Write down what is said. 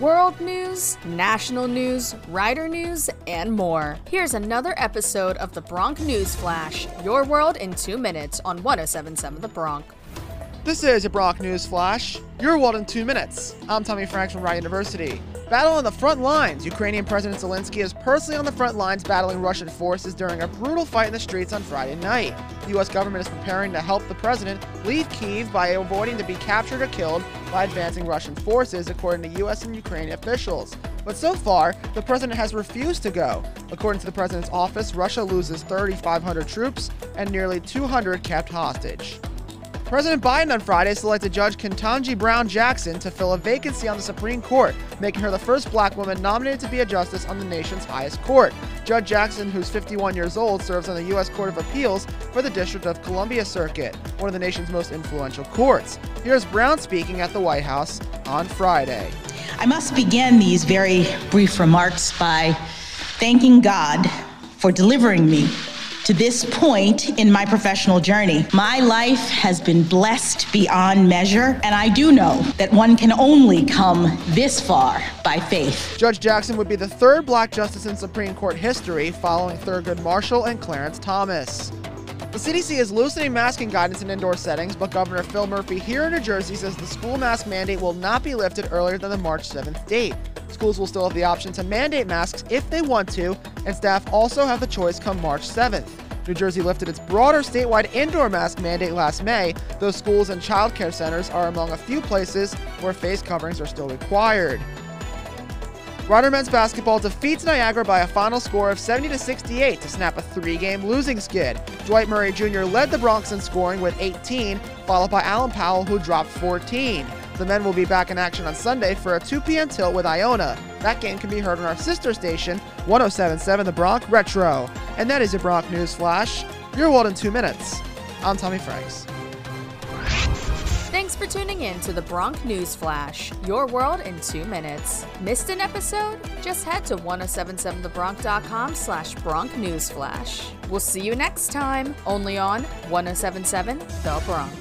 World news, national news, rider news, and more. Here's another episode of the Bronc News Flash, your world in two minutes on 1077 The Bronc. This is your Bronc News Flash, your world in two minutes. I'm Tommy Franks from Rider University. Battle on the front lines. Ukrainian President Zelensky is personally on the front lines battling Russian forces during a brutal fight in the streets on Friday night. The U.S. government is preparing to help the president leave Kiev by avoiding to be captured or killed by advancing Russian forces, according to U.S. and Ukrainian officials. But so far, the president has refused to go. According to the president's office, Russia loses 3,500 troops and nearly 200 kept hostage. President Biden on Friday selected Judge Ketanji Brown Jackson to fill a vacancy on the Supreme Court, making her the first black woman nominated to be a justice on the nation's highest court. Judge Jackson, who's 51 years old, serves on the U.S. Court of Appeals for the District of Columbia Circuit, one of the nation's most influential courts. Here's Brown speaking at the White House on Friday. I must begin these very brief remarks by thanking God for delivering me to this point in my professional journey. My life has been blessed beyond measure, and I do know that one can only come this far by faith. Judge Jackson would be the third black justice in Supreme Court history, following Thurgood Marshall and Clarence Thomas. The CDC is loosening masking guidance in indoor settings, but Governor Phil Murphy here in New Jersey says the school mask mandate will not be lifted earlier than the March 7th date. Schools will still have the option to mandate masks if they want to, and staff also have the choice come March 7th. New Jersey lifted its broader statewide indoor mask mandate last May, though schools and childcare centers are among a few places where face coverings are still required. Rider men's basketball defeats Niagara by a final score of 70 to 68 to snap a three-game losing skid. Dwight Murray Jr. led the Broncs in scoring with 18, followed by Allen Powell, who dropped 14. The men will be back in action on Sunday for a 2 p.m. tilt with Iona. That game can be heard on our sister station, 1077 The Bronc Retro. And that is your Bronc News Flash. Your world in two minutes. I'm Tommy Franks. Thanks for tuning in to the Bronc News Flash, your world in two minutes. Missed an episode? Just head to 1077thebronc.com slash Bronc News Flash. We'll see you next time, only on 1077 The Bronc.